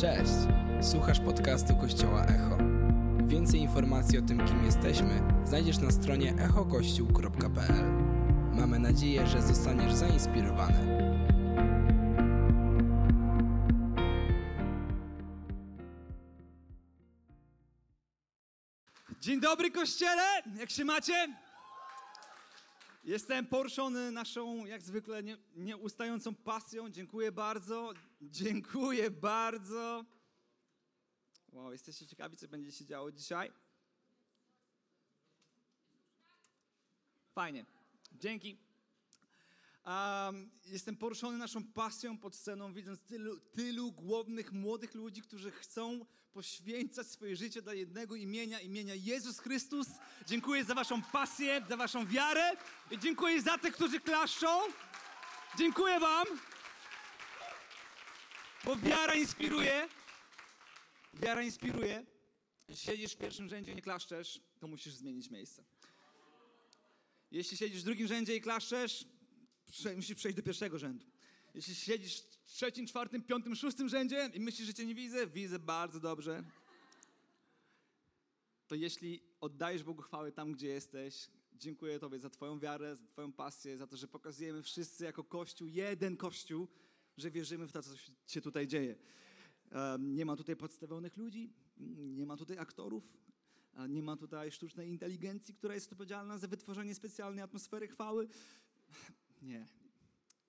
Cześć! Słuchasz podcastu Kościoła Echo. Więcej informacji o tym, kim jesteśmy, znajdziesz na stronie echokościół.pl. Mamy nadzieję, że zostaniesz zainspirowany. Dzień dobry kościele, jak się macie? Jestem poruszony naszą, jak zwykle, nie, nieustającą pasją. Dziękuję bardzo, dziękuję bardzo. Wow, jesteście ciekawi, co będzie się działo dzisiaj? Fajnie, dzięki. Um, jestem poruszony naszą pasją pod sceną, widząc tylu, tylu głodnych młodych ludzi, którzy chcą poświęcać swoje życie dla jednego imienia, imienia Jezus Chrystus. Dziękuję za waszą pasję, za waszą wiarę i dziękuję za tych, którzy klaszczą. Dziękuję wam, bo wiara inspiruje. Wiara inspiruje. Jeśli siedzisz w pierwszym rzędzie i nie klaszczesz, to musisz zmienić miejsce. Jeśli siedzisz w drugim rzędzie i klaszczesz, musisz przejść do pierwszego rzędu. Jeśli siedzisz w trzecim, czwartym, piątym, szóstym rzędzie i myślisz, że cię nie widzę, widzę bardzo dobrze. To jeśli oddajesz Bogu chwałę tam, gdzie jesteś, dziękuję Tobie za Twoją wiarę, za Twoją pasję, za to, że pokazujemy wszyscy jako Kościół, jeden Kościół, że wierzymy w to, co się tutaj dzieje. Nie ma tutaj podstawionych ludzi, nie ma tutaj aktorów, nie ma tutaj sztucznej inteligencji, która jest odpowiedzialna za wytworzenie specjalnej atmosfery chwały. Nie,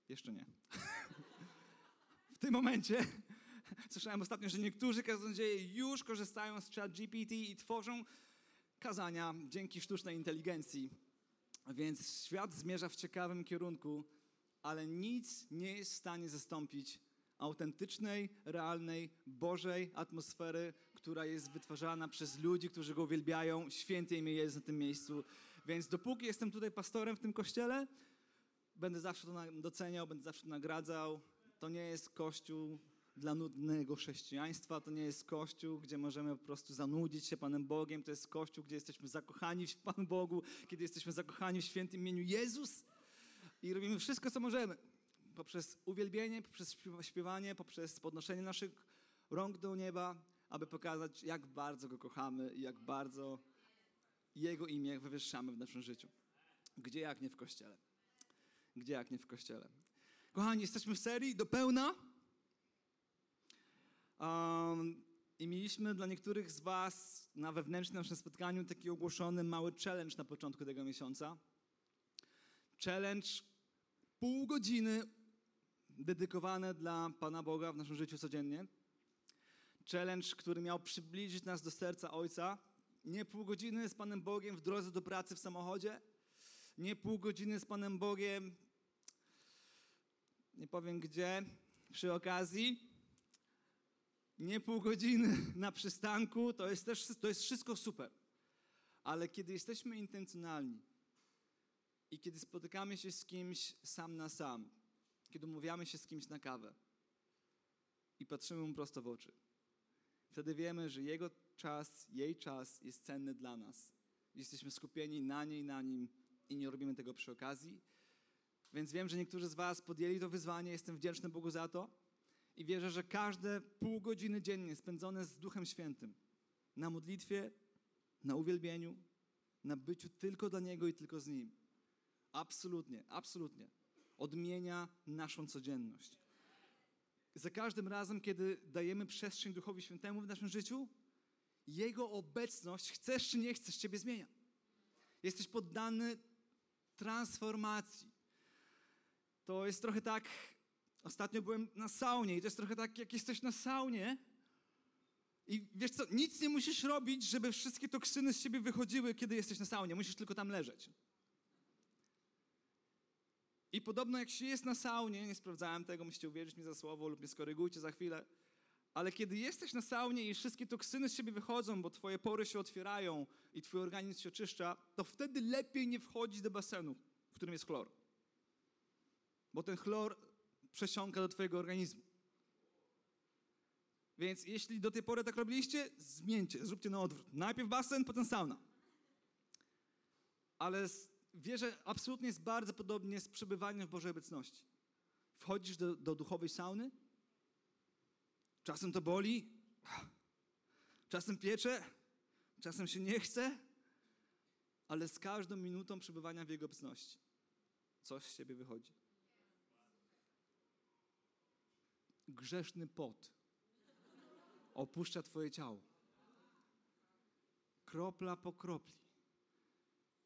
jeszcze nie. W tym momencie słyszałem ostatnio, że niektórzy kaznodzieje już korzystają z chat GPT i tworzą kazania dzięki sztucznej inteligencji. Więc świat zmierza w ciekawym kierunku, ale nic nie jest w stanie zastąpić autentycznej, realnej, Bożej atmosfery, która jest wytwarzana przez ludzi, którzy Go uwielbiają. Święte imię jest na tym miejscu. Więc dopóki jestem tutaj pastorem w tym kościele, będę zawsze to doceniał, będę zawsze to nagradzał. To nie jest kościół dla nudnego chrześcijaństwa, to nie jest kościół, gdzie możemy po prostu zanudzić się Panem Bogiem, to jest kościół, gdzie jesteśmy zakochani w Panu Bogu, kiedy jesteśmy zakochani w świętym imieniu Jezus i robimy wszystko, co możemy. Poprzez uwielbienie, poprzez śpiewanie, poprzez podnoszenie naszych rąk do nieba, aby pokazać, jak bardzo Go kochamy i jak bardzo Jego imię wywyższamy w naszym życiu. Gdzie jak nie w Kościele. Gdzie jak nie w kościele. Kochani, jesteśmy w serii do pełna. Um, I mieliśmy dla niektórych z Was na wewnętrznym naszym spotkaniu taki ogłoszony mały challenge na początku tego miesiąca. Challenge pół godziny dedykowane dla Pana Boga w naszym życiu codziennie. Challenge, który miał przybliżyć nas do serca Ojca. Nie pół godziny z Panem Bogiem w drodze do pracy w samochodzie, nie pół godziny z Panem Bogiem, nie powiem gdzie, przy okazji, nie pół godziny na przystanku, to jest też to jest wszystko super. Ale kiedy jesteśmy intencjonalni i kiedy spotykamy się z kimś sam na sam, kiedy umawiamy się z kimś na kawę i patrzymy mu prosto w oczy, wtedy wiemy, że jego czas, jej czas jest cenny dla nas. Jesteśmy skupieni na niej, na nim i nie robimy tego przy okazji. Więc wiem, że niektórzy z Was podjęli to wyzwanie, jestem wdzięczny Bogu za to i wierzę, że każde pół godziny dziennie spędzone z Duchem Świętym na modlitwie, na uwielbieniu, na byciu tylko dla Niego i tylko z Nim, absolutnie, absolutnie odmienia naszą codzienność. Za każdym razem, kiedy dajemy przestrzeń Duchowi Świętemu w naszym życiu, Jego obecność, chcesz czy nie chcesz, Ciebie zmienia. Jesteś poddany transformacji. To jest trochę tak, ostatnio byłem na saunie i to jest trochę tak, jak jesteś na saunie i wiesz co, nic nie musisz robić, żeby wszystkie toksyny z siebie wychodziły, kiedy jesteś na saunie. Musisz tylko tam leżeć. I podobno jak się jest na saunie, nie sprawdzałem tego, musicie uwierzyć mi za słowo lub mnie skorygujcie za chwilę, ale kiedy jesteś na saunie i wszystkie toksyny z siebie wychodzą, bo twoje pory się otwierają i twój organizm się oczyszcza, to wtedy lepiej nie wchodzić do basenu, w którym jest chlor. Bo ten chlor przesiąka do twojego organizmu. Więc jeśli do tej pory tak robiliście, zmieńcie, zróbcie na odwrót. Najpierw basen, potem sauna. Ale wierzę, absolutnie jest bardzo podobnie z przebywaniem w Bożej obecności. Wchodzisz do, do duchowej sauny, Czasem to boli, czasem piecze, czasem się nie chce, ale z każdą minutą przebywania w Jego obecności coś z Ciebie wychodzi. Grzeszny pot opuszcza Twoje ciało. Kropla po kropli.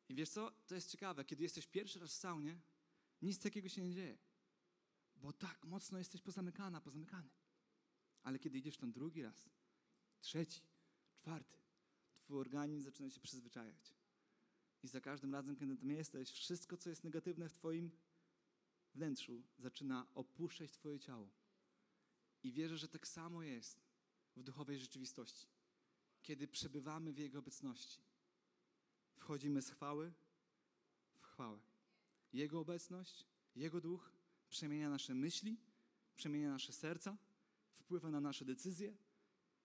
I wiesz co? To jest ciekawe. Kiedy jesteś pierwszy raz w saunie, nic takiego się nie dzieje. Bo tak mocno jesteś pozamykana, pozamykany. Ale kiedy idziesz tam drugi raz, trzeci, czwarty, twój organizm zaczyna się przyzwyczajać. I za każdym razem, kiedy tam jesteś, wszystko, co jest negatywne w twoim wnętrzu, zaczyna opuszczać twoje ciało. I wierzę, że tak samo jest w duchowej rzeczywistości. Kiedy przebywamy w Jego obecności, wchodzimy z chwały w chwałę. Jego obecność, Jego duch przemienia nasze myśli, przemienia nasze serca, wpływa na nasze decyzje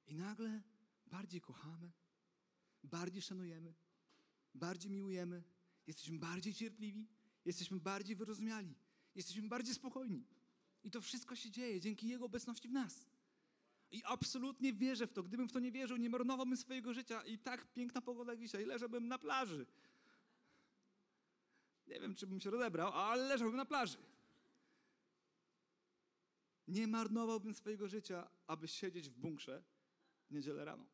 i nagle bardziej kochamy, bardziej szanujemy, bardziej miłujemy, jesteśmy bardziej cierpliwi, jesteśmy bardziej wyrozumiali, jesteśmy bardziej spokojni. I to wszystko się dzieje dzięki Jego obecności w nas. I absolutnie wierzę w to. Gdybym w to nie wierzył, nie marnowałbym swojego życia. I tak piękna pogoda dzisiaj, leżałbym na plaży. Nie wiem, czy bym się rozebrał, ale leżałbym na plaży. Nie marnowałbym swojego życia, aby siedzieć w bunkrze w niedzielę rano.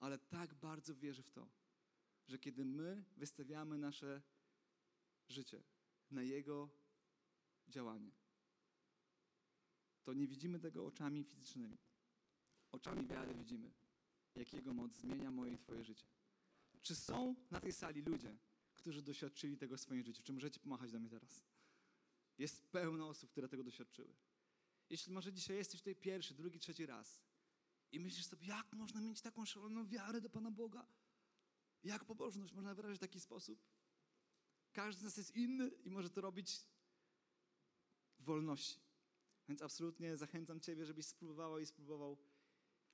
Ale tak bardzo wierzę w to, że kiedy my wystawiamy nasze życie na Jego działanie, to nie widzimy tego oczami fizycznymi. Oczami wiary widzimy, jak Jego moc zmienia moje i Twoje życie. Czy są na tej sali ludzie, którzy doświadczyli tego w swoim życiu? Czy możecie pomachać do mnie teraz? Jest pełno osób, które tego doświadczyły. Jeśli może dzisiaj jesteś tutaj pierwszy, drugi, trzeci raz i myślisz sobie, jak można mieć taką szaloną wiarę do Pana Boga? Jak pobożność można wyrazić w taki sposób? Każdy z nas jest inny i może to robić w wolności. Więc absolutnie zachęcam Ciebie, żebyś spróbowała i spróbował.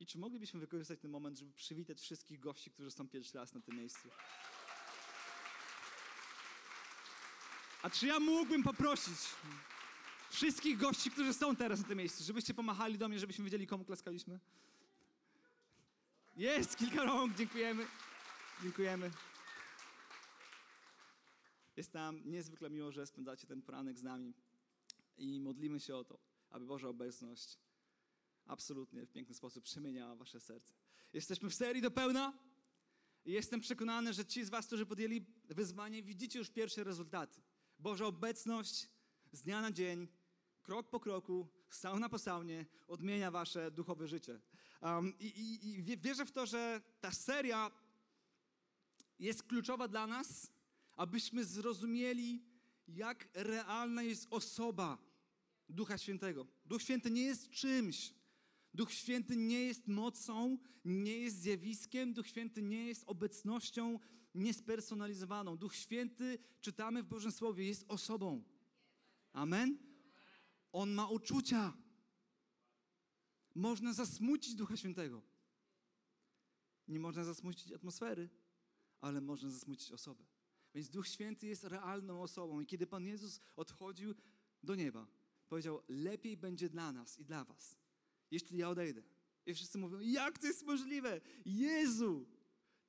I czy moglibyśmy wykorzystać ten moment, żeby przywitać wszystkich gości, którzy są pierwszy raz na tym miejscu? A czy ja mógłbym poprosić wszystkich gości, którzy są teraz na tym miejscu, żebyście pomachali do mnie, żebyśmy wiedzieli, komu klaskaliśmy? Jest kilka rąk, dziękujemy. Dziękujemy. Jest nam niezwykle miło, że spędzacie ten poranek z nami i modlimy się o to, aby Boża obecność absolutnie w piękny sposób przemieniała wasze serce. Jesteśmy w serii do pełna i jestem przekonany, że ci z was, którzy podjęli wyzwanie, widzicie już pierwsze rezultaty. Boża obecność z dnia na dzień, krok po kroku, sauna po saunie odmienia wasze duchowe życie. Um, i, i, I wierzę w to, że ta seria jest kluczowa dla nas, abyśmy zrozumieli, jak realna jest osoba Ducha Świętego. Duch Święty nie jest czymś. Duch Święty nie jest mocą, nie jest zjawiskiem, Duch Święty nie jest obecnością niespersonalizowaną. Duch Święty, czytamy w Bożym Słowie, jest osobą. Amen? On ma uczucia. Można zasmucić Ducha Świętego. Nie można zasmucić atmosfery, ale można zasmucić osobę. Więc Duch Święty jest realną osobą. I kiedy Pan Jezus odchodził do nieba, powiedział: Lepiej będzie dla nas i dla Was, jeśli ja odejdę. I wszyscy mówią: Jak to jest możliwe? Jezu,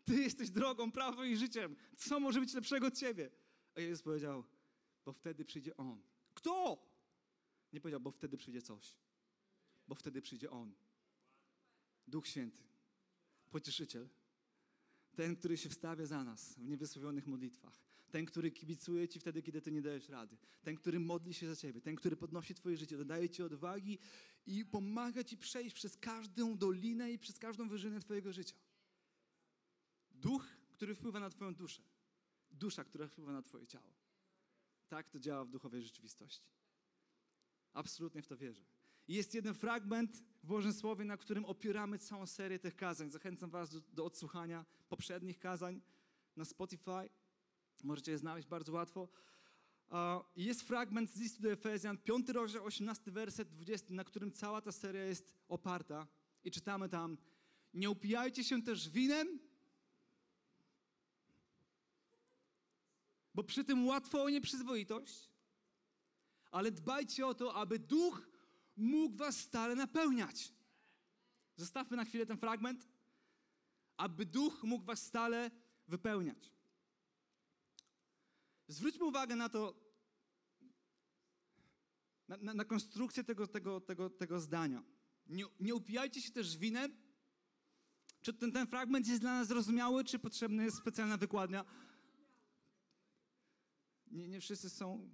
Ty jesteś drogą, prawdą i życiem. Co może być lepszego od Ciebie? A Jezus powiedział: Bo wtedy przyjdzie On. Kto? Nie powiedział, bo wtedy przyjdzie coś. Bo wtedy przyjdzie On. Duch Święty, pocieszyciel. Ten, który się wstawia za nas w niewysłowionych modlitwach. Ten, który kibicuje ci wtedy, kiedy ty nie dajesz rady. Ten, który modli się za ciebie. Ten, który podnosi twoje życie, dodaje ci odwagi i pomaga ci przejść przez każdą dolinę i przez każdą wyżynę twojego życia. Duch, który wpływa na twoją duszę. Dusza, która wpływa na twoje ciało. Tak to działa w duchowej rzeczywistości. Absolutnie w to wierzę. Jest jeden fragment w Bożym Słowie, na którym opieramy całą serię tych kazań. Zachęcam Was do, do odsłuchania poprzednich kazań na Spotify. Możecie je znaleźć bardzo łatwo. Jest fragment z listu do Efezjan, 5 rozdział, 18 werset, 20, na którym cała ta seria jest oparta. I czytamy tam, nie upijajcie się też winem, bo przy tym łatwo o nieprzyzwoitość, ale dbajcie o to, aby duch mógł was stale napełniać. Zostawmy na chwilę ten fragment. Aby duch mógł was stale wypełniać. Zwróćmy uwagę na to, na, na, na konstrukcję tego, tego, tego, tego zdania. Nie, nie upijajcie się też winem. Czy ten, ten fragment jest dla nas zrozumiały, czy potrzebna jest specjalna wykładnia? Nie, nie wszyscy są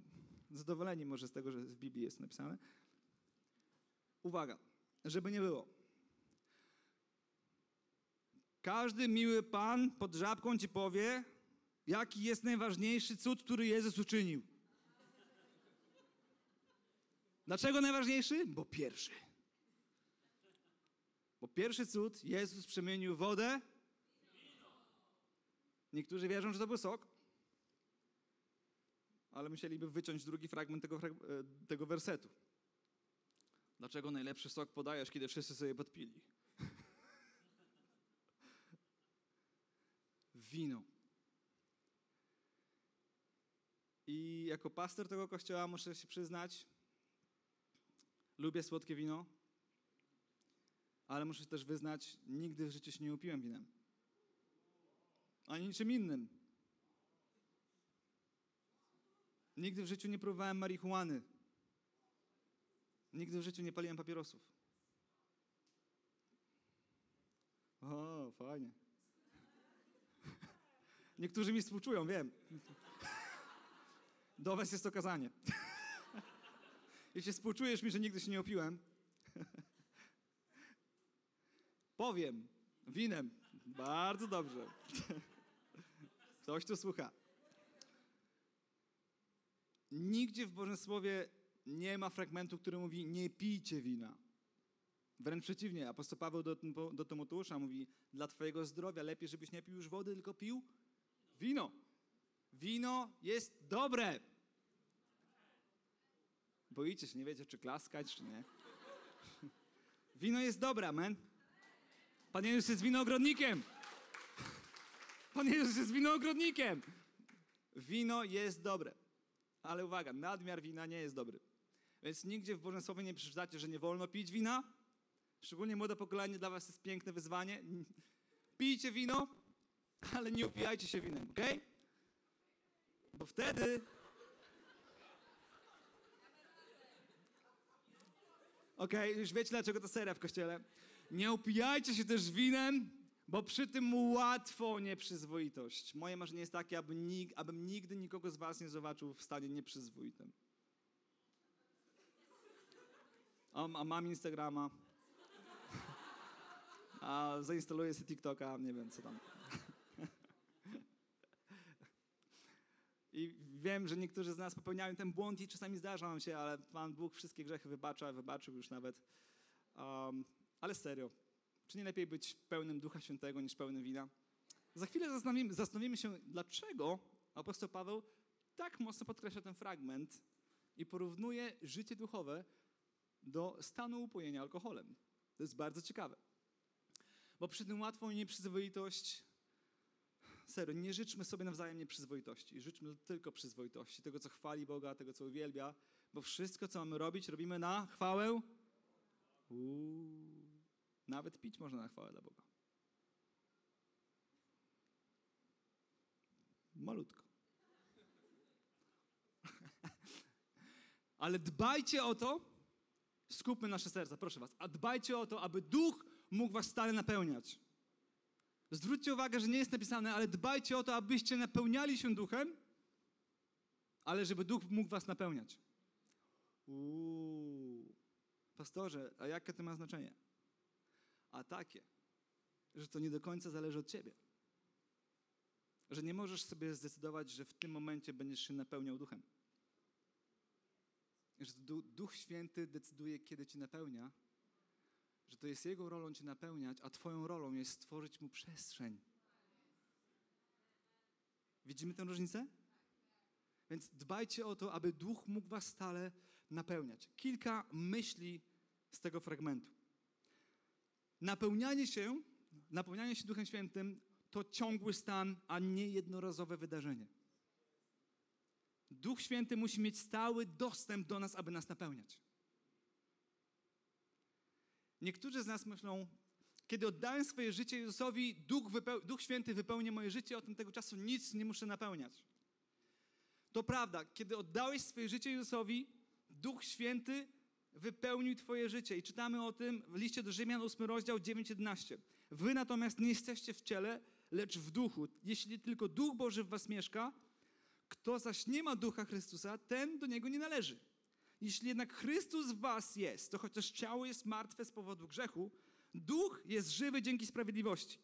zadowoleni może z tego, że w Biblii jest napisane. Uwaga, żeby nie było. Każdy miły Pan pod żabką ci powie, jaki jest najważniejszy cud, który Jezus uczynił. Dlaczego najważniejszy? Bo pierwszy. Bo pierwszy cud Jezus przemienił wodę. Niektórzy wierzą, że to był sok, ale musieliby wyciąć drugi fragment tego, e, tego wersetu. Dlaczego najlepszy sok podajesz, kiedy wszyscy sobie podpili? Wino. I jako pastor tego kościoła muszę się przyznać, lubię słodkie wino, ale muszę też wyznać, nigdy w życiu się nie upiłem winem. Ani niczym innym. Nigdy w życiu nie próbowałem marihuany. Nigdy w życiu nie paliłem papierosów. O, fajnie. Niektórzy mi współczują, wiem. Do was jest to kazanie. Jeśli współczujesz mi, że nigdy się nie opiłem, powiem winem. Bardzo dobrze. Ktoś tu słucha. Nigdzie w Bożym Słowie nie ma fragmentu, który mówi nie pijcie wina. Wręcz przeciwnie, apostoł Paweł do, do Tymoteusza mówi dla twojego zdrowia lepiej, żebyś nie pił już wody, tylko pił wino. Wino jest dobre. Boicie się, nie wiecie, czy klaskać, czy nie. Wino jest dobre, amen. Pan Jezus jest winogrodnikiem. Pan Jezus jest winogrodnikiem. Wino jest dobre. Ale uwaga, nadmiar wina nie jest dobry. Więc nigdzie w Bożym Słowie nie przeczytacie, że nie wolno pić wina. Szczególnie młode pokolenie, dla was jest piękne wyzwanie. Pijcie wino, ale nie upijajcie się winem, ok? Bo wtedy... Ok, już wiecie dlaczego to seria w kościele. Nie upijajcie się też winem, bo przy tym łatwo nieprzyzwoitość. Moje marzenie jest takie, aby nig abym nigdy nikogo z was nie zobaczył w stanie nieprzyzwoitym. A, a mam Instagrama. A zainstaluję sobie TikToka, nie wiem co tam. I wiem, że niektórzy z nas popełniają ten błąd i czasami zdarza nam się, ale Pan Bóg wszystkie grzechy wybacza, wybaczył już nawet. Um, ale serio, czy nie lepiej być pełnym Ducha Świętego niż pełnym wina? Za chwilę zastanowimy, zastanowimy się, dlaczego apostoł Paweł tak mocno podkreśla ten fragment i porównuje życie duchowe do stanu upojenia alkoholem. To jest bardzo ciekawe. Bo przy tym łatwą nieprzyzwoitość, serio, nie życzmy sobie nawzajem nieprzyzwoitości. Życzmy tylko przyzwoitości, tego, co chwali Boga, tego, co uwielbia, bo wszystko, co mamy robić, robimy na chwałę. Uuu. Nawet pić można na chwałę dla Boga. Malutko. Ale dbajcie o to, skupmy nasze serca, proszę Was, a dbajcie o to, aby duch mógł Was stale napełniać. Zwróćcie uwagę, że nie jest napisane, ale dbajcie o to, abyście napełniali się duchem, ale żeby duch mógł Was napełniać. Uuu, pastorze, a jakie to ma znaczenie? a takie, że to nie do końca zależy od ciebie. Że nie możesz sobie zdecydować, że w tym momencie będziesz się napełniał duchem. Że Duch Święty decyduje, kiedy ci napełnia, że to jest Jego rolą cię napełniać, a Twoją rolą jest stworzyć Mu przestrzeń. Widzimy tę różnicę? Więc dbajcie o to, aby Duch mógł Was stale napełniać. Kilka myśli z tego fragmentu. Napełnianie się, napełnianie się Duchem Świętym to ciągły stan, a nie jednorazowe wydarzenie. Duch Święty musi mieć stały dostęp do nas, aby nas napełniać. Niektórzy z nas myślą, kiedy oddałem swoje życie Jezusowi, Duch, wypeł- Duch Święty wypełni moje życie, od tego czasu nic nie muszę napełniać. To prawda, kiedy oddałeś swoje życie Jezusowi, Duch Święty wypełnił Twoje życie. I czytamy o tym w liście do Rzymian, 8 rozdział 9-11. Wy natomiast nie jesteście w ciele, lecz w duchu. Jeśli tylko Duch Boży w Was mieszka, kto zaś nie ma Ducha Chrystusa, ten do niego nie należy. Jeśli jednak Chrystus w Was jest, to chociaż ciało jest martwe z powodu grzechu, Duch jest żywy dzięki sprawiedliwości.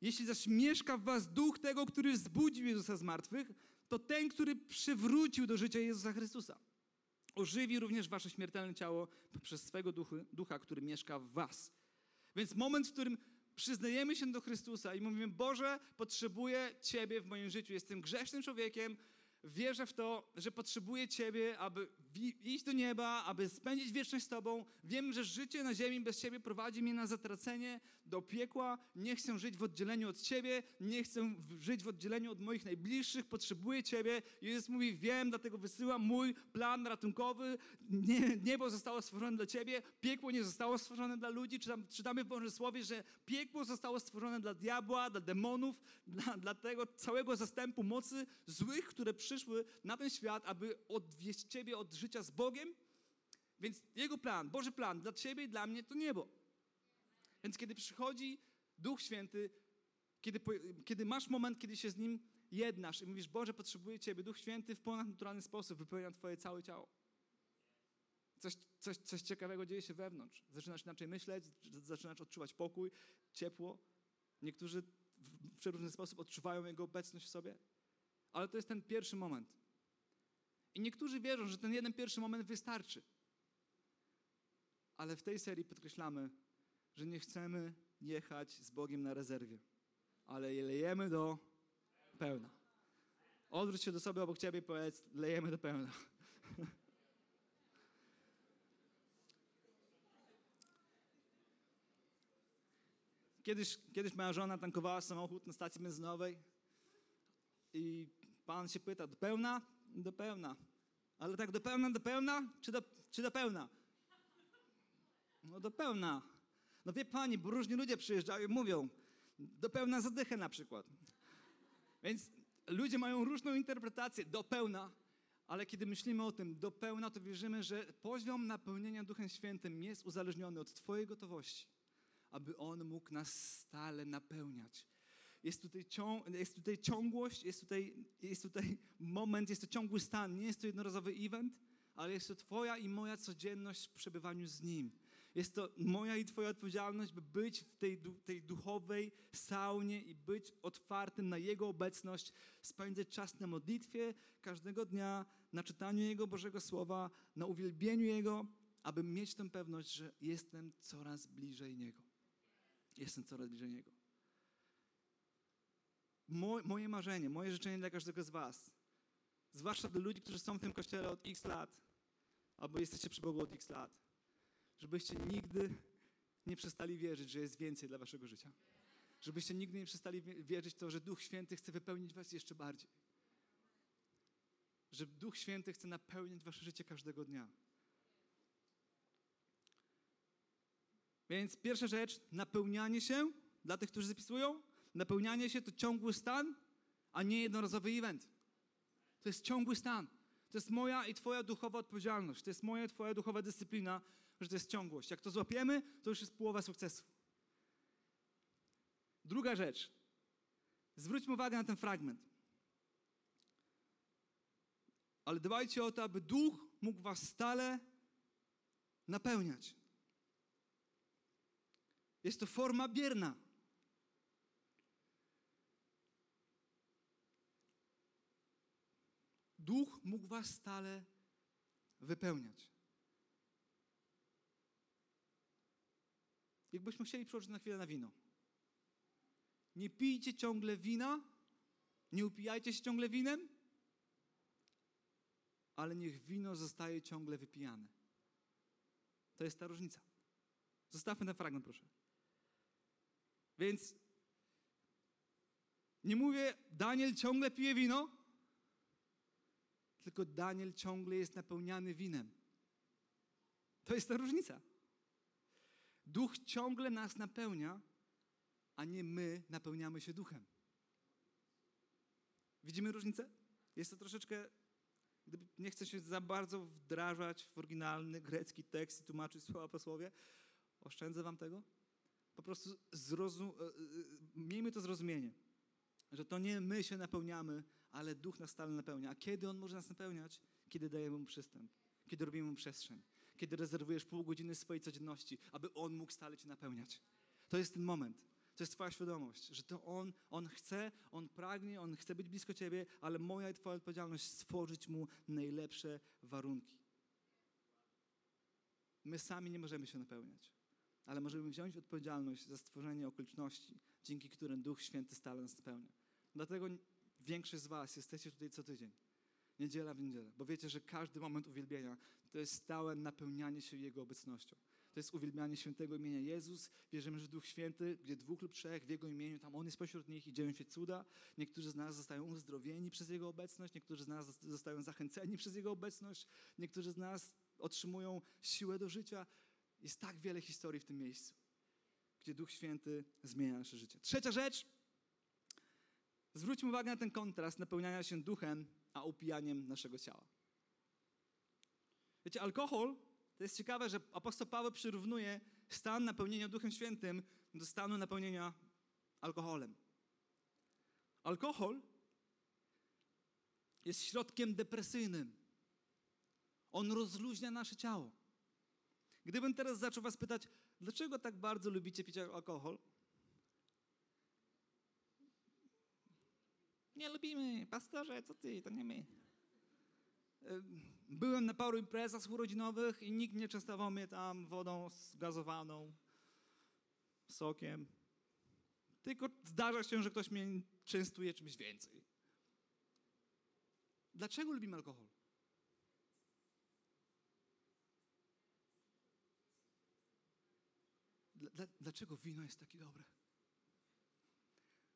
Jeśli zaś mieszka w Was Duch tego, który wzbudził Jezusa z martwych, to ten, który przywrócił do życia Jezusa Chrystusa ożywi również wasze śmiertelne ciało przez swego duchy, ducha, który mieszka w was. Więc moment, w którym przyznajemy się do Chrystusa i mówimy: Boże, potrzebuję Ciebie w moim życiu, jestem grzesznym człowiekiem, wierzę w to, że potrzebuję Ciebie, aby iść do nieba, aby spędzić wieczność z Tobą. Wiem, że życie na ziemi bez Ciebie prowadzi mnie na zatracenie, do piekła. Nie chcę żyć w oddzieleniu od Ciebie, nie chcę żyć w oddzieleniu od moich najbliższych, potrzebuję Ciebie. Jezus mówi, wiem, dlatego wysyłam mój plan ratunkowy. Nie, niebo zostało stworzone dla Ciebie, piekło nie zostało stworzone dla ludzi. Czytam, czytamy w Bożym Słowie, że piekło zostało stworzone dla diabła, dla demonów, dla, dla tego całego zastępu mocy złych, które przyszły na ten świat, aby odwieść Ciebie od życia z Bogiem. Więc Jego plan, Boży plan dla Ciebie i dla mnie to niebo. Więc kiedy przychodzi Duch Święty, kiedy, kiedy masz moment, kiedy się z Nim jednasz i mówisz, Boże, potrzebuję Ciebie, Duch Święty w ponadnaturalny sposób wypełnia Twoje całe ciało. Coś, coś, coś ciekawego dzieje się wewnątrz. Zaczynasz inaczej myśleć, zaczynasz odczuwać pokój, ciepło. Niektórzy w przeróżny sposób odczuwają Jego obecność w sobie. Ale to jest ten pierwszy moment. I niektórzy wierzą, że ten jeden pierwszy moment wystarczy. Ale w tej serii podkreślamy, że nie chcemy jechać z Bogiem na rezerwie, ale lejemy do pełna. Odwróć się do sobie obok ciebie i powiedz, lejemy do pełna. Kiedyś, kiedyś moja żona tankowała samochód na stacji benzynowej i pan się pyta, do pełna? Do pełna. Ale tak do pełna, do pełna, czy do, czy do pełna? No do pełna. No wie pani, bo różni ludzie przyjeżdżają i mówią, do pełna zadychę na przykład. Więc ludzie mają różną interpretację, do pełna, ale kiedy myślimy o tym do pełna, to wierzymy, że poziom napełnienia Duchem Świętym jest uzależniony od Twojej gotowości, aby On mógł nas stale napełniać. Jest tutaj, jest tutaj ciągłość, jest tutaj, jest tutaj moment, jest to ciągły stan. Nie jest to jednorazowy event, ale jest to Twoja i moja codzienność w przebywaniu z Nim. Jest to moja i Twoja odpowiedzialność, by być w tej, tej duchowej saunie i być otwartym na Jego obecność, spędzać czas na modlitwie każdego dnia, na czytaniu Jego Bożego Słowa, na uwielbieniu Jego, aby mieć tę pewność, że jestem coraz bliżej Niego. Jestem coraz bliżej Niego moje marzenie, moje życzenie dla każdego z Was, zwłaszcza dla ludzi, którzy są w tym kościele od x lat, albo jesteście przy Bogu od x lat, żebyście nigdy nie przestali wierzyć, że jest więcej dla Waszego życia. Żebyście nigdy nie przestali wierzyć w to, że Duch Święty chce wypełnić Was jeszcze bardziej. Że Duch Święty chce napełniać Wasze życie każdego dnia. Więc pierwsza rzecz, napełnianie się dla tych, którzy zapisują, Napełnianie się to ciągły stan, a nie jednorazowy event. To jest ciągły stan. To jest moja i Twoja duchowa odpowiedzialność. To jest moja i Twoja duchowa dyscyplina, że to jest ciągłość. Jak to złapiemy, to już jest połowa sukcesu. Druga rzecz. Zwróćmy uwagę na ten fragment. Ale dbajcie o to, aby duch mógł Was stale napełniać. Jest to forma bierna. Duch mógł was stale wypełniać. Jakbyśmy chcieli przełożyć na chwilę na wino. Nie pijcie ciągle wina, nie upijajcie się ciągle winem, ale niech wino zostaje ciągle wypijane. To jest ta różnica. Zostawmy ten fragment, proszę. Więc nie mówię, Daniel ciągle pije wino, tylko Daniel ciągle jest napełniany winem. To jest ta różnica. Duch ciągle nas napełnia, a nie my napełniamy się duchem. Widzimy różnicę? Jest to troszeczkę, nie chcę się za bardzo wdrażać w oryginalny grecki tekst i tłumaczyć słowa po słowie. Oszczędzę wam tego. Po prostu zrozum, e, e, miejmy to zrozumienie, że to nie my się napełniamy, ale Duch nas stale napełnia. A kiedy On może nas napełniać? Kiedy dajemy Mu przystęp, kiedy robimy Mu przestrzeń, kiedy rezerwujesz pół godziny swojej codzienności, aby On mógł stale Cię napełniać. To jest ten moment. To jest Twoja świadomość, że to On, On chce, On pragnie, On chce być blisko Ciebie, ale moja i Twoja odpowiedzialność stworzyć Mu najlepsze warunki. My sami nie możemy się napełniać, ale możemy wziąć odpowiedzialność za stworzenie okoliczności, dzięki którym Duch Święty stale nas napełnia. Dlatego większość z Was jesteście tutaj co tydzień. Niedziela w niedzielę, bo wiecie, że każdy moment uwielbienia to jest stałe napełnianie się Jego obecnością. To jest uwielbianie świętego imienia Jezus. Wierzymy, że Duch Święty, gdzie dwóch lub trzech w Jego imieniu, tam On jest pośród nich i dzieją się cuda. Niektórzy z nas zostają uzdrowieni przez Jego obecność, niektórzy z nas zostają zachęceni przez Jego obecność, niektórzy z nas otrzymują siłę do życia. Jest tak wiele historii w tym miejscu, gdzie Duch Święty zmienia nasze życie. Trzecia rzecz. Zwróćmy uwagę na ten kontrast napełniania się duchem, a upijaniem naszego ciała. Wiecie, alkohol to jest ciekawe, że apostoł Paweł przyrównuje stan napełnienia Duchem Świętym do stanu napełnienia alkoholem. Alkohol jest środkiem depresyjnym. On rozluźnia nasze ciało. Gdybym teraz zaczął Was pytać, dlaczego tak bardzo lubicie pić alkohol? Nie lubimy, pastorze, co ty, to nie my. Byłem na paru imprezach urodzinowych i nikt nie częstował mnie tam wodą gazowaną, sokiem. Tylko zdarza się, że ktoś mnie częstuje czymś więcej. Dlaczego lubimy alkohol? Dlaczego wino jest takie dobre?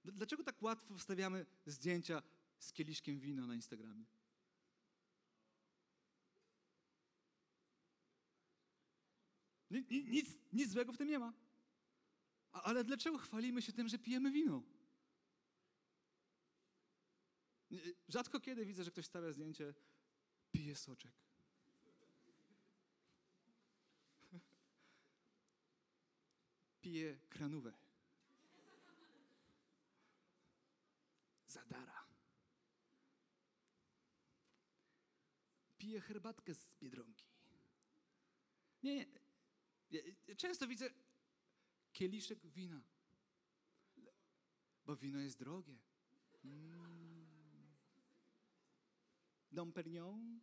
Dlaczego tak łatwo wstawiamy zdjęcia z kieliszkiem wina na Instagramie? Nic, nic złego w tym nie ma. Ale dlaczego chwalimy się tym, że pijemy wino? Rzadko kiedy widzę, że ktoś stawia zdjęcie, pije soczek. Pije kranówę. Zadara. Pije herbatkę z biedronki. Nie, nie. Często widzę kieliszek wina. Bo wino jest drogie. Mm. Dom Perignon.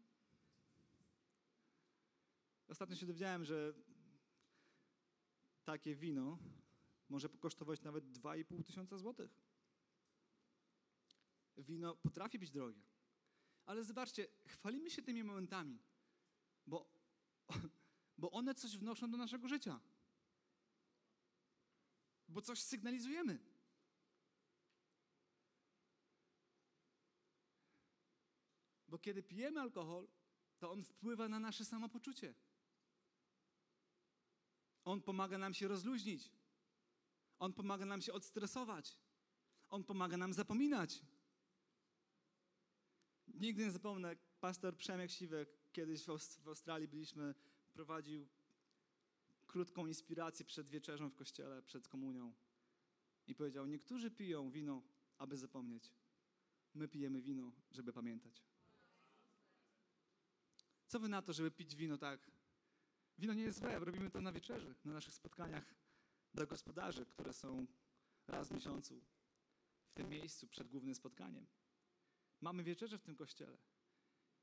Ostatnio się dowiedziałem, że takie wino może kosztować nawet 2,5 tysiąca złotych. Wino potrafi być drogie. Ale zobaczcie, chwalimy się tymi momentami, bo bo one coś wnoszą do naszego życia. Bo coś sygnalizujemy. Bo kiedy pijemy alkohol, to on wpływa na nasze samopoczucie. On pomaga nam się rozluźnić. On pomaga nam się odstresować. On pomaga nam zapominać. Nigdy nie zapomnę, pastor Przemek Siwek, kiedyś w Australii byliśmy prowadził krótką inspirację przed wieczerzą w kościele, przed komunią. I powiedział: Niektórzy piją wino, aby zapomnieć. My pijemy wino, żeby pamiętać. Co wy na to, żeby pić wino tak? Wino nie jest złe, robimy to na wieczerzy, na naszych spotkaniach dla gospodarzy, które są raz w miesiącu w tym miejscu przed głównym spotkaniem. Mamy wieczerze w tym kościele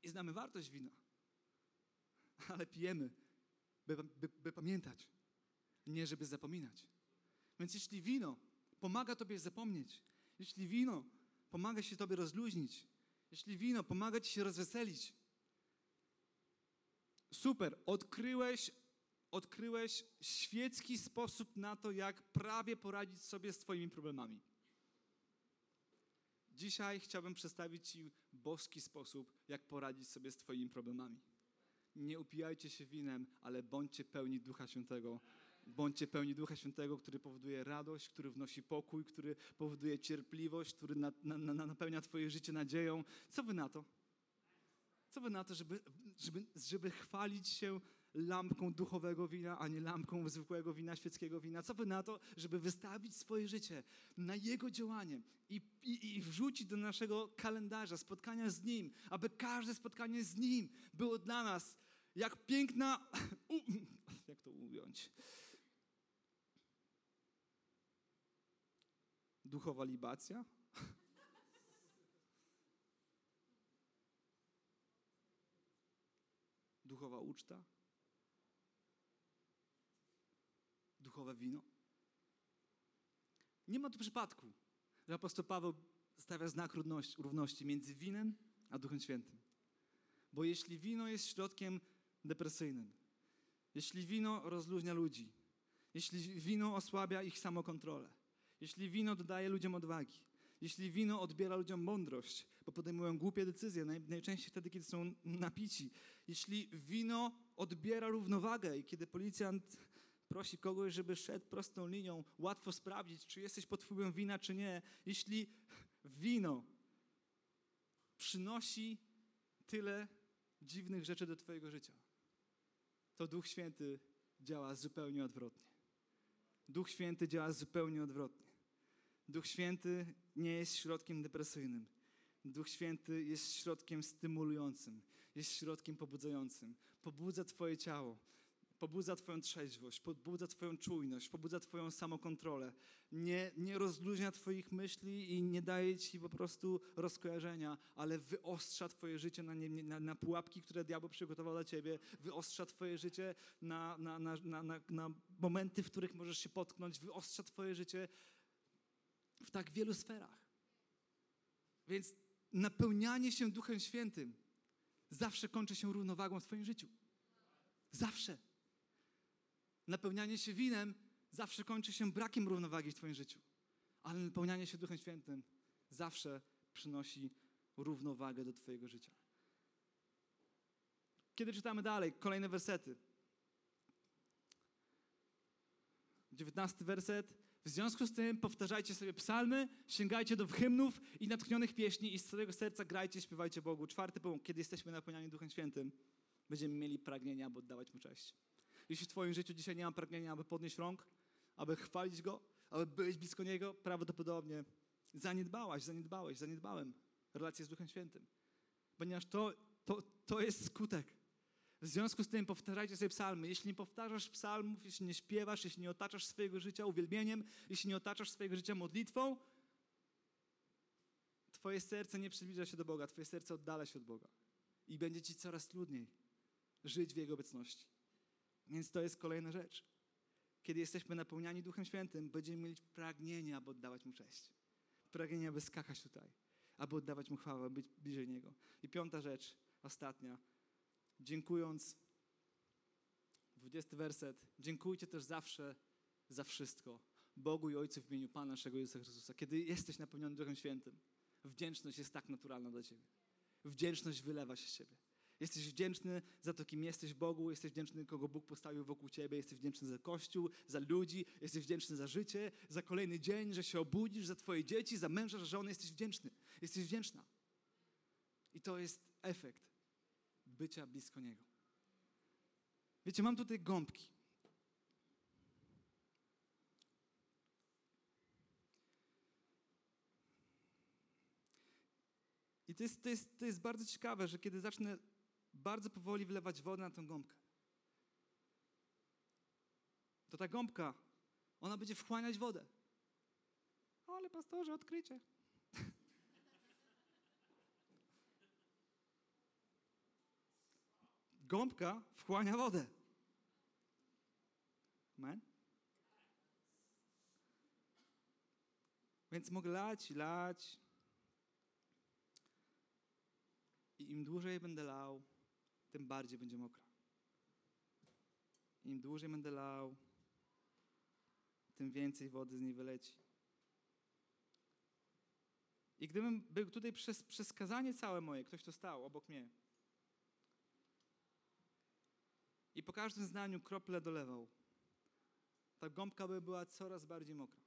i znamy wartość wina ale pijemy, by, by, by pamiętać, nie żeby zapominać. Więc jeśli wino pomaga Tobie zapomnieć, jeśli wino pomaga się Tobie rozluźnić, jeśli wino pomaga Ci się rozweselić, super, odkryłeś, odkryłeś świecki sposób na to, jak prawie poradzić sobie z Twoimi problemami. Dzisiaj chciałbym przedstawić Ci boski sposób, jak poradzić sobie z Twoimi problemami nie upijajcie się winem, ale bądźcie pełni Ducha Świętego. Bądźcie pełni Ducha Świętego, który powoduje radość, który wnosi pokój, który powoduje cierpliwość, który na, na, na, napełnia Twoje życie nadzieją. Co wy na to? Co wy na to, żeby, żeby, żeby chwalić się lampką duchowego wina, a nie lampką zwykłego wina, świeckiego wina? Co wy na to, żeby wystawić swoje życie na Jego działanie i, i, i wrzucić do naszego kalendarza spotkania z Nim, aby każde spotkanie z Nim było dla nas jak piękna... U, jak to ująć? Duchowa libacja? Duchowa uczta? Duchowe wino? Nie ma tu przypadku, że apostoł Paweł stawia znak równości, między winem a Duchem Świętym. Bo jeśli wino jest środkiem depresyjnym, jeśli wino rozluźnia ludzi, jeśli wino osłabia ich samokontrolę, jeśli wino dodaje ludziom odwagi, jeśli wino odbiera ludziom mądrość, bo podejmują głupie decyzje, naj, najczęściej wtedy, kiedy są napici, jeśli wino odbiera równowagę i kiedy policjant prosi kogoś, żeby szedł prostą linią, łatwo sprawdzić, czy jesteś pod wpływem wina, czy nie, jeśli wino przynosi tyle dziwnych rzeczy do Twojego życia, to Duch Święty działa zupełnie odwrotnie. Duch Święty działa zupełnie odwrotnie. Duch Święty nie jest środkiem depresyjnym. Duch Święty jest środkiem stymulującym, jest środkiem pobudzającym. Pobudza Twoje ciało, pobudza Twoją trzeźwość, pobudza Twoją czujność, pobudza Twoją samokontrolę. Nie, nie rozluźnia Twoich myśli i nie daje Ci po prostu rozkojarzenia, ale wyostrza Twoje życie na, nie, na, na pułapki, które diabeł przygotował dla Ciebie, wyostrza Twoje życie na, na, na, na, na, momenty, w których możesz się potknąć, wyostrza Twoje życie w tak wielu sferach. Więc napełnianie się Duchem Świętym zawsze kończy się równowagą w Twoim życiu. Zawsze. Napełnianie się winem zawsze kończy się brakiem równowagi w Twoim życiu. Ale napełnianie się Duchem Świętym zawsze przynosi równowagę do Twojego życia. Kiedy czytamy dalej, kolejne wersety. 19 werset. W związku z tym powtarzajcie sobie psalmy, sięgajcie do hymnów i natchnionych pieśni i z całego serca grajcie, śpiewajcie Bogu. Czwarty punkt, kiedy jesteśmy napełniani Duchem Świętym, będziemy mieli pragnienia, aby oddawać Mu cześć. Jeśli w Twoim życiu dzisiaj nie mam pragnienia, aby podnieść rąk, aby chwalić Go, aby być blisko Niego, prawdopodobnie zaniedbałaś, zaniedbałeś, zaniedbałem relację z Duchem Świętym. Ponieważ to, to, to jest skutek. W związku z tym powtarzajcie sobie psalmy. Jeśli nie powtarzasz psalmów, jeśli nie śpiewasz, jeśli nie otaczasz swojego życia uwielbieniem, jeśli nie otaczasz swojego życia modlitwą, Twoje serce nie przybliża się do Boga, Twoje serce oddala się od Boga. I będzie Ci coraz trudniej żyć w Jego obecności. Więc to jest kolejna rzecz. Kiedy jesteśmy napełniani Duchem Świętym, będziemy mieć pragnienie, aby oddawać Mu cześć. Pragnienie, aby skakać tutaj, aby oddawać Mu chwałę, aby być bliżej Niego. I piąta rzecz, ostatnia. Dziękując, 20 werset, dziękujcie też zawsze za wszystko Bogu i Ojcu w imieniu Pana naszego Jezusa Chrystusa. Kiedy jesteś napełniony Duchem Świętym, wdzięczność jest tak naturalna dla Ciebie. Wdzięczność wylewa się z Ciebie. Jesteś wdzięczny za to, kim jesteś Bogu, jesteś wdzięczny, kogo Bóg postawił wokół ciebie, jesteś wdzięczny za Kościół, za ludzi, jesteś wdzięczny za życie, za kolejny dzień, że się obudzisz, za twoje dzieci, za męża, za żonę, jesteś wdzięczny. Jesteś wdzięczna. I to jest efekt bycia blisko Niego. Wiecie, mam tutaj gąbki. I to jest, to, jest, to jest bardzo ciekawe, że kiedy zacznę bardzo powoli wlewać wodę na tę gąbkę. To ta gąbka, ona będzie wchłaniać wodę. Ale pastorze, odkrycie. Gąbka wchłania wodę. Amen? Więc mogę lać, lać. I im dłużej będę lał, tym bardziej będzie mokra. Im dłużej będę lał, tym więcej wody z niej wyleci. I gdybym był tutaj przez, przez kazanie całe moje, ktoś to stał obok mnie, i po każdym zdaniu krople dolewał, ta gąbka by była coraz bardziej mokra.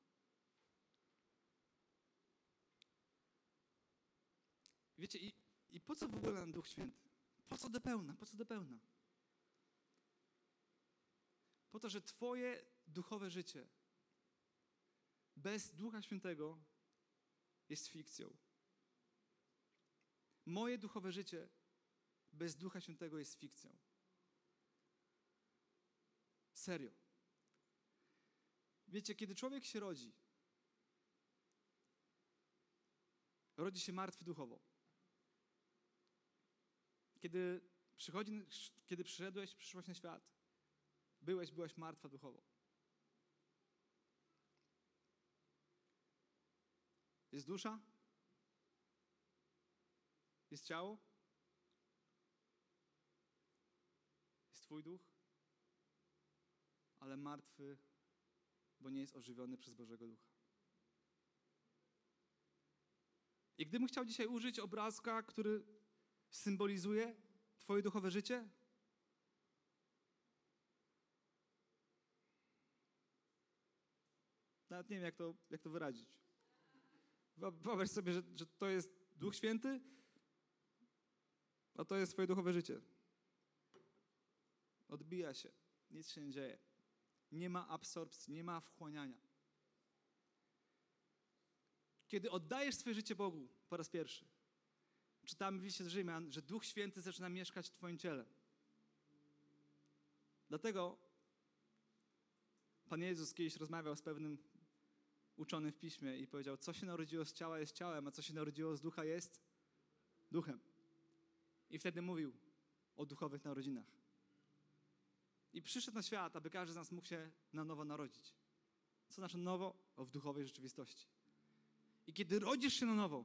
Wiecie, i, i po co w ogóle nam Duch Święty? Po co do pełna? Po co do pełna? Po to, że Twoje duchowe życie bez Ducha Świętego jest fikcją. Moje duchowe życie bez Ducha Świętego jest fikcją. Serio. Wiecie, kiedy człowiek się rodzi, rodzi się martwy duchowo. Kiedy, przychodzi, kiedy przyszedłeś, przyszłaś na świat, byłeś, byłaś martwa duchowo. Jest dusza? Jest ciało? Jest Twój duch? Ale martwy, bo nie jest ożywiony przez Bożego Ducha. I gdybym chciał dzisiaj użyć obrazka, który symbolizuje Twoje duchowe życie, nawet nie wiem, jak to, jak to wyrazić. Wyobraź sobie, że, że to jest Duch Święty, a to jest Twoje duchowe życie. Odbija się, nic się nie dzieje. Nie ma absorpcji, nie ma wchłaniania. Kiedy oddajesz swoje życie Bogu po raz pierwszy, czytamy w liście z Rzymian, że Duch Święty zaczyna mieszkać w Twoim ciele. Dlatego Pan Jezus kiedyś rozmawiał z pewnym uczonym w piśmie i powiedział: Co się narodziło z ciała jest ciałem, a co się narodziło z ducha jest duchem. I wtedy mówił o duchowych narodzinach. I przyszedł na świat, aby każdy z nas mógł się na nowo narodzić. Co znaczy nowo? O w duchowej rzeczywistości. I kiedy rodzisz się na nowo,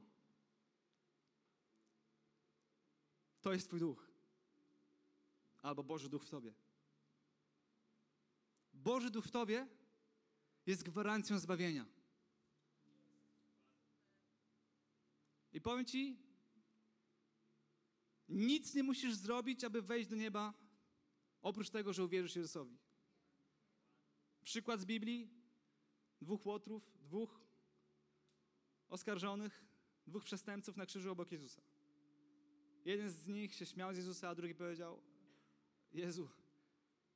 to jest Twój duch. Albo Boży duch w Tobie. Boży duch w Tobie jest gwarancją zbawienia. I powiem Ci, nic nie musisz zrobić, aby wejść do nieba, oprócz tego, że uwierzysz Jezusowi. Przykład z Biblii. Dwóch łotrów, dwóch oskarżonych, dwóch przestępców na krzyżu obok Jezusa. Jeden z nich się śmiał z Jezusa, a drugi powiedział: Jezu,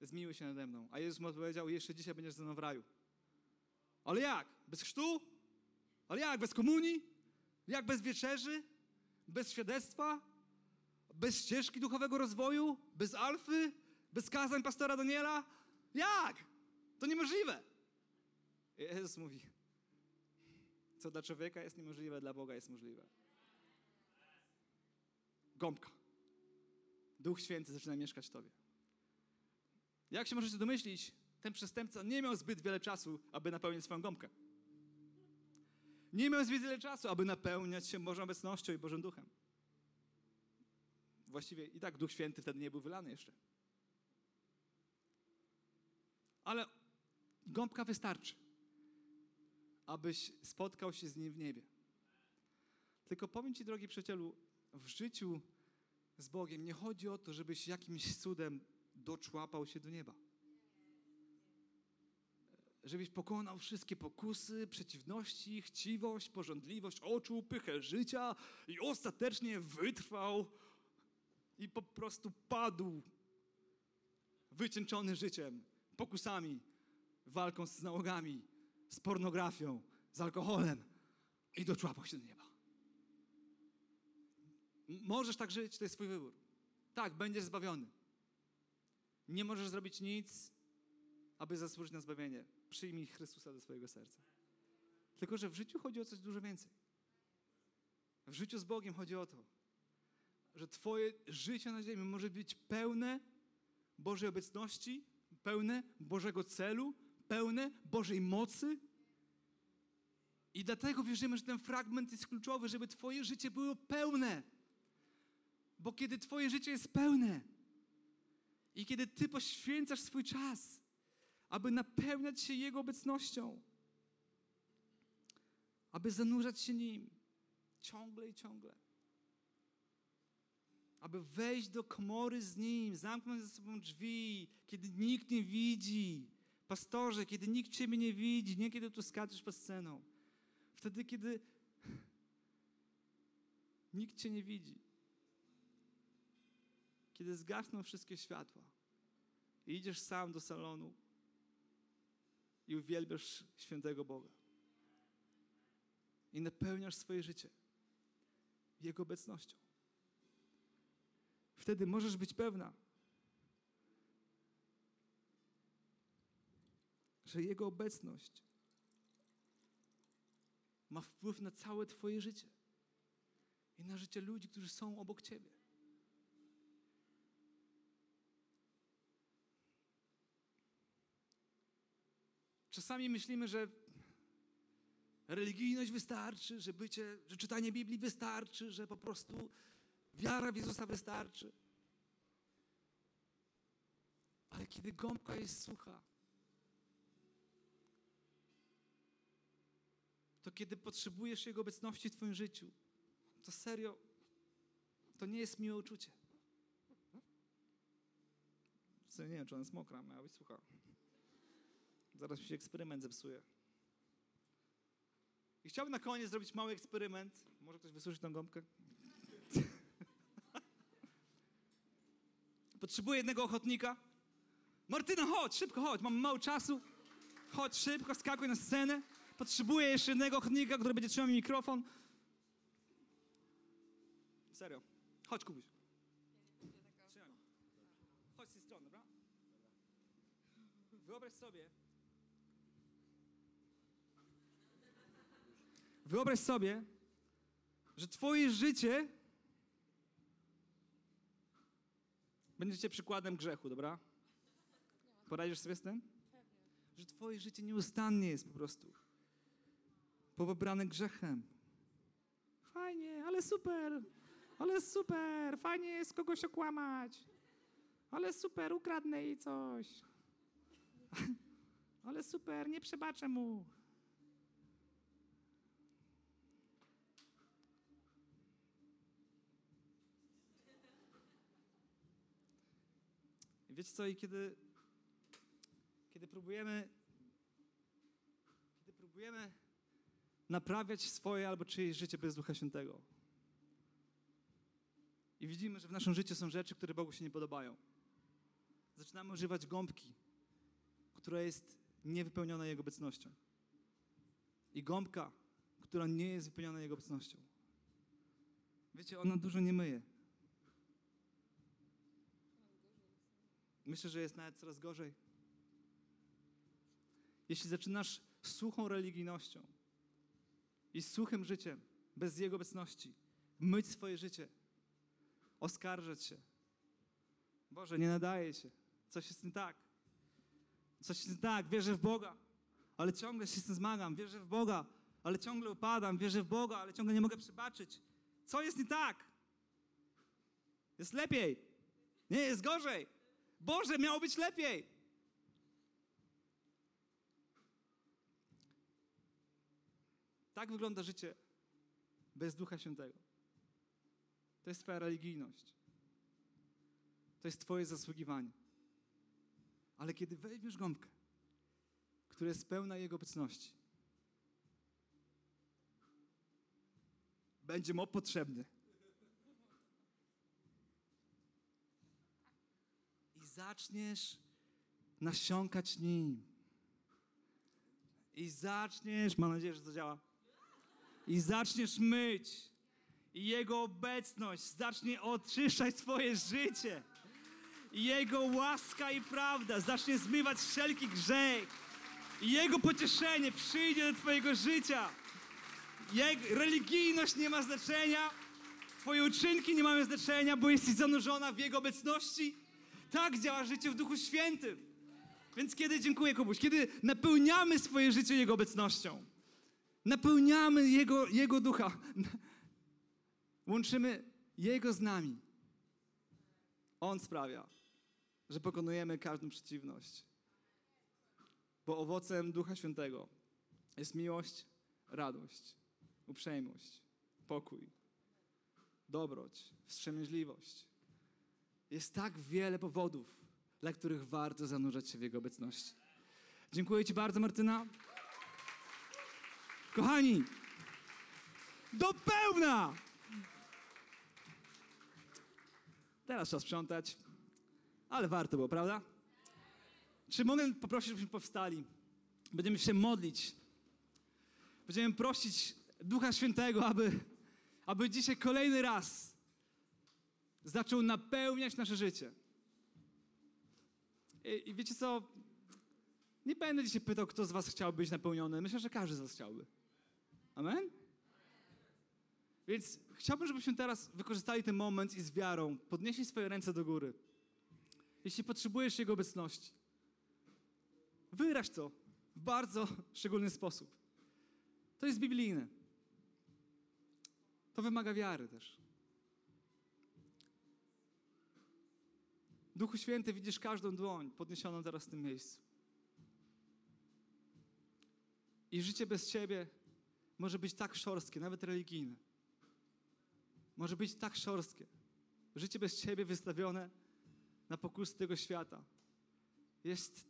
zmiłuj się nade mną. A Jezus mu odpowiedział: Jeszcze dzisiaj będziesz ze mną w raju. Ale jak? Bez chrztu? Ale jak? Bez komunii? Jak bez wieczerzy? Bez świadectwa? Bez ścieżki duchowego rozwoju? Bez alfy? Bez kazań pastora Daniela? Jak? To niemożliwe. Jezus mówi, co dla człowieka jest niemożliwe, dla Boga jest możliwe. Gąbka. Duch Święty zaczyna mieszkać w tobie. Jak się możecie domyślić, ten przestępca nie miał zbyt wiele czasu, aby napełnić swoją gąbkę. Nie miał zbyt wiele czasu, aby napełniać się Bożą obecnością i Bożym Duchem. Właściwie i tak Duch Święty wtedy nie był wylany jeszcze. Ale gąbka wystarczy, abyś spotkał się z Nim w niebie. Tylko powiem Ci, drogi przyjacielu, w życiu z Bogiem nie chodzi o to, żebyś jakimś cudem doczłapał się do nieba. Żebyś pokonał wszystkie pokusy, przeciwności, chciwość, porządliwość oczu, pychę życia i ostatecznie wytrwał i po prostu padł wycieńczony życiem, pokusami, walką z nałogami, z pornografią, z alkoholem i doczłapał się do nieba. Możesz tak żyć, to jest Twój wybór. Tak, będziesz zbawiony. Nie możesz zrobić nic, aby zasłużyć na zbawienie. Przyjmij Chrystusa do swojego serca. Tylko, że w życiu chodzi o coś dużo więcej. W życiu z Bogiem chodzi o to, że Twoje życie na ziemi może być pełne Bożej obecności, pełne Bożego celu, pełne Bożej mocy. I dlatego wierzymy, że ten fragment jest kluczowy, żeby Twoje życie było pełne. Bo kiedy Twoje życie jest pełne i kiedy Ty poświęcasz swój czas, aby napełniać się Jego obecnością, aby zanurzać się Nim ciągle i ciągle, aby wejść do komory z Nim, zamknąć ze sobą drzwi, kiedy nikt nie widzi. Pastorze, kiedy nikt Ciebie nie widzi, nie kiedy tu skaczesz pod sceną. Wtedy, kiedy nikt Cię nie widzi. Kiedy zgasną wszystkie światła i idziesz sam do salonu i uwielbiasz świętego Boga. I napełniasz swoje życie Jego obecnością. Wtedy możesz być pewna, że Jego obecność ma wpływ na całe Twoje życie i na życie ludzi, którzy są obok Ciebie. Czasami myślimy, że religijność wystarczy, że bycie, że czytanie Biblii wystarczy, że po prostu wiara w Jezusa wystarczy. Ale kiedy gąbka jest sucha, to kiedy potrzebujesz Jego obecności w Twoim życiu, to serio, to nie jest miłe uczucie. Nie wiem, czy ona jest mokra, miała być sucha. Zaraz mi się eksperyment zepsuje. I chciałbym na koniec zrobić mały eksperyment. Może ktoś wysłuży tą gąbkę? Potrzebuję jednego ochotnika. Martyna, chodź, szybko chodź, mam mało czasu. Chodź szybko, skakuj na scenę. Potrzebuję jeszcze jednego ochotnika, który będzie trzymał mi mikrofon. Serio. Chodź, Kubuś. Trzymaj. Chodź z tej strony, dobra? Wyobraź sobie. Wyobraź sobie, że twoje życie będzie przykładem grzechu, dobra? Poradzisz sobie z tym? Że twoje życie nieustannie jest po prostu pobrane grzechem. Fajnie, ale super, ale super, fajnie jest kogoś okłamać. Ale super, ukradnę jej coś. Ale super, nie przebaczę mu. Wiecie co, i kiedy, kiedy próbujemy, kiedy próbujemy naprawiać swoje albo czyjeś życie bez Ducha Świętego i widzimy, że w naszym życiu są rzeczy, które Bogu się nie podobają, zaczynamy używać gąbki, która jest niewypełniona Jego obecnością. I gąbka, która nie jest wypełniona Jego obecnością. Wiecie, ona dużo nie myje. Myślę, że jest nawet coraz gorzej. Jeśli zaczynasz suchą religijnością i suchym życiem, bez Jego obecności, myć swoje życie, oskarżać się. Boże, nie nadaje się. Coś jest nie tak. Coś jest nie tak. Wierzę w Boga, ale ciągle się z tym zmagam. Wierzę w Boga, ale ciągle upadam. Wierzę w Boga, ale ciągle nie mogę przebaczyć. Co jest nie tak? Jest lepiej. Nie, jest gorzej. Boże, miało być lepiej. Tak wygląda życie bez Ducha Świętego. To jest Twoja religijność. To jest Twoje zasługiwanie. Ale kiedy weźmiesz gąbkę, która jest pełna Jego obecności, będzie mu potrzebny. I zaczniesz nasiąkać nim. I zaczniesz, mam nadzieję, że to działa. I zaczniesz myć. I Jego obecność zacznie oczyszczać Twoje życie. I Jego łaska i prawda zacznie zmywać wszelki grzech. I Jego pocieszenie przyjdzie do Twojego życia. Jego religijność nie ma znaczenia. Twoje uczynki nie mają znaczenia, bo jesteś zanurzona w Jego obecności. Tak działa życie w Duchu Świętym. Więc kiedy, dziękuję Kubuś, kiedy napełniamy swoje życie Jego obecnością, napełniamy Jego, Jego Ducha, łączymy Jego z nami, On sprawia, że pokonujemy każdą przeciwność. Bo owocem Ducha Świętego jest miłość, radość, uprzejmość, pokój, dobroć, wstrzemięźliwość, Jest tak wiele powodów, dla których warto zanurzać się w Jego obecności. Dziękuję Ci bardzo, Martyna. Kochani, do pełna! Teraz trzeba sprzątać, ale warto było, prawda? Czy mogę poprosić, żebyśmy powstali? Będziemy się modlić. Będziemy prosić Ducha Świętego, aby, aby dzisiaj kolejny raz zaczął napełniać nasze życie. I, I, wiecie co? Nie będę dzisiaj pytał, kto z was chciałby być napełniony. Myślę, że każdy z was chciałby. Amen? Więc chciałbym, żebyśmy teraz wykorzystali ten moment i z wiarą podnieśli swoje ręce do góry. Jeśli potrzebujesz Jego obecności, wyraź to w bardzo szczególny sposób. To jest biblijne. To wymaga wiary też. Duchu Święty, widzisz każdą dłoń podniesioną teraz w tym miejscu. I życie bez Ciebie może być tak szorstkie, nawet religijne. Może być tak szorstkie. Życie bez Ciebie wystawione na pokusy tego świata jest.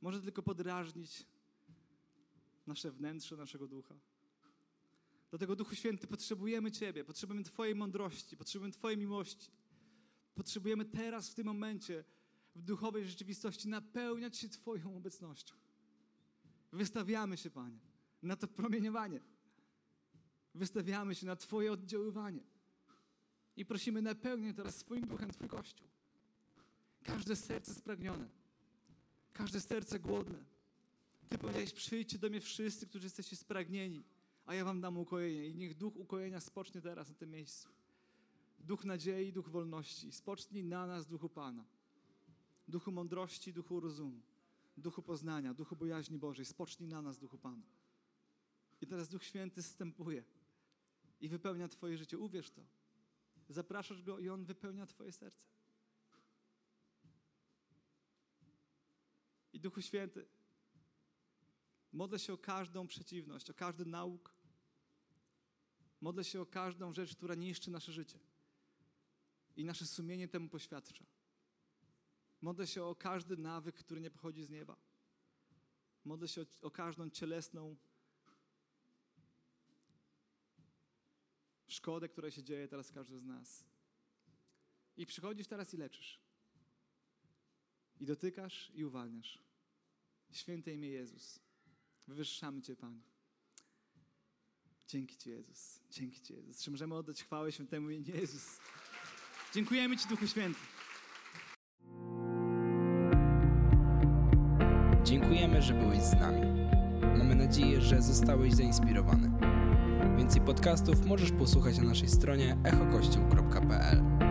Może tylko podrażnić nasze wnętrze, naszego ducha. Dlatego, Duchu Święty, potrzebujemy Ciebie, potrzebujemy Twojej mądrości, potrzebujemy Twojej miłości. Potrzebujemy teraz, w tym momencie, w duchowej rzeczywistości, napełniać się Twoją obecnością. Wystawiamy się, Panie, na to promieniowanie. Wystawiamy się na Twoje oddziaływanie. I prosimy, napełnię teraz swoim duchem Twój Kościół. Każde serce spragnione, każde serce głodne. Ty powiedziałeś, przyjdźcie do mnie wszyscy, którzy jesteście spragnieni, a ja wam dam ukojenie. I niech duch ukojenia spocznie teraz na tym miejscu. Duch nadziei, duch wolności. Spocznij na nas, duchu Pana. Duchu mądrości, duchu rozumu. Duchu poznania, duchu bojaźni Bożej. Spocznij na nas, duchu Pana. I teraz Duch Święty zstępuje i wypełnia Twoje życie. Uwierz to. Zapraszasz Go i On wypełnia Twoje serce. I Duchu Święty, modlę się o każdą przeciwność, o każdy nauk. Modlę się o każdą rzecz, która niszczy nasze życie. I nasze sumienie temu poświadcza. Modlę się o każdy nawyk, który nie pochodzi z nieba. Modlę się o, o każdą cielesną szkodę, która się dzieje teraz każdy z nas. I przychodzisz teraz i leczysz. I dotykasz i uwalniasz. Święte imię Jezus. Wywyższamy Cię, Panie. Dzięki Ci, Jezus. Dzięki Ci, Jezus. Czy możemy oddać chwałę świętemu imieniu Jezus? Dziękujemy Ci, Duchu Święty. Dziękujemy, że byłeś z nami. Mamy nadzieję, że zostałeś zainspirowany. Więcej podcastów możesz posłuchać na naszej stronie echokościół.pl.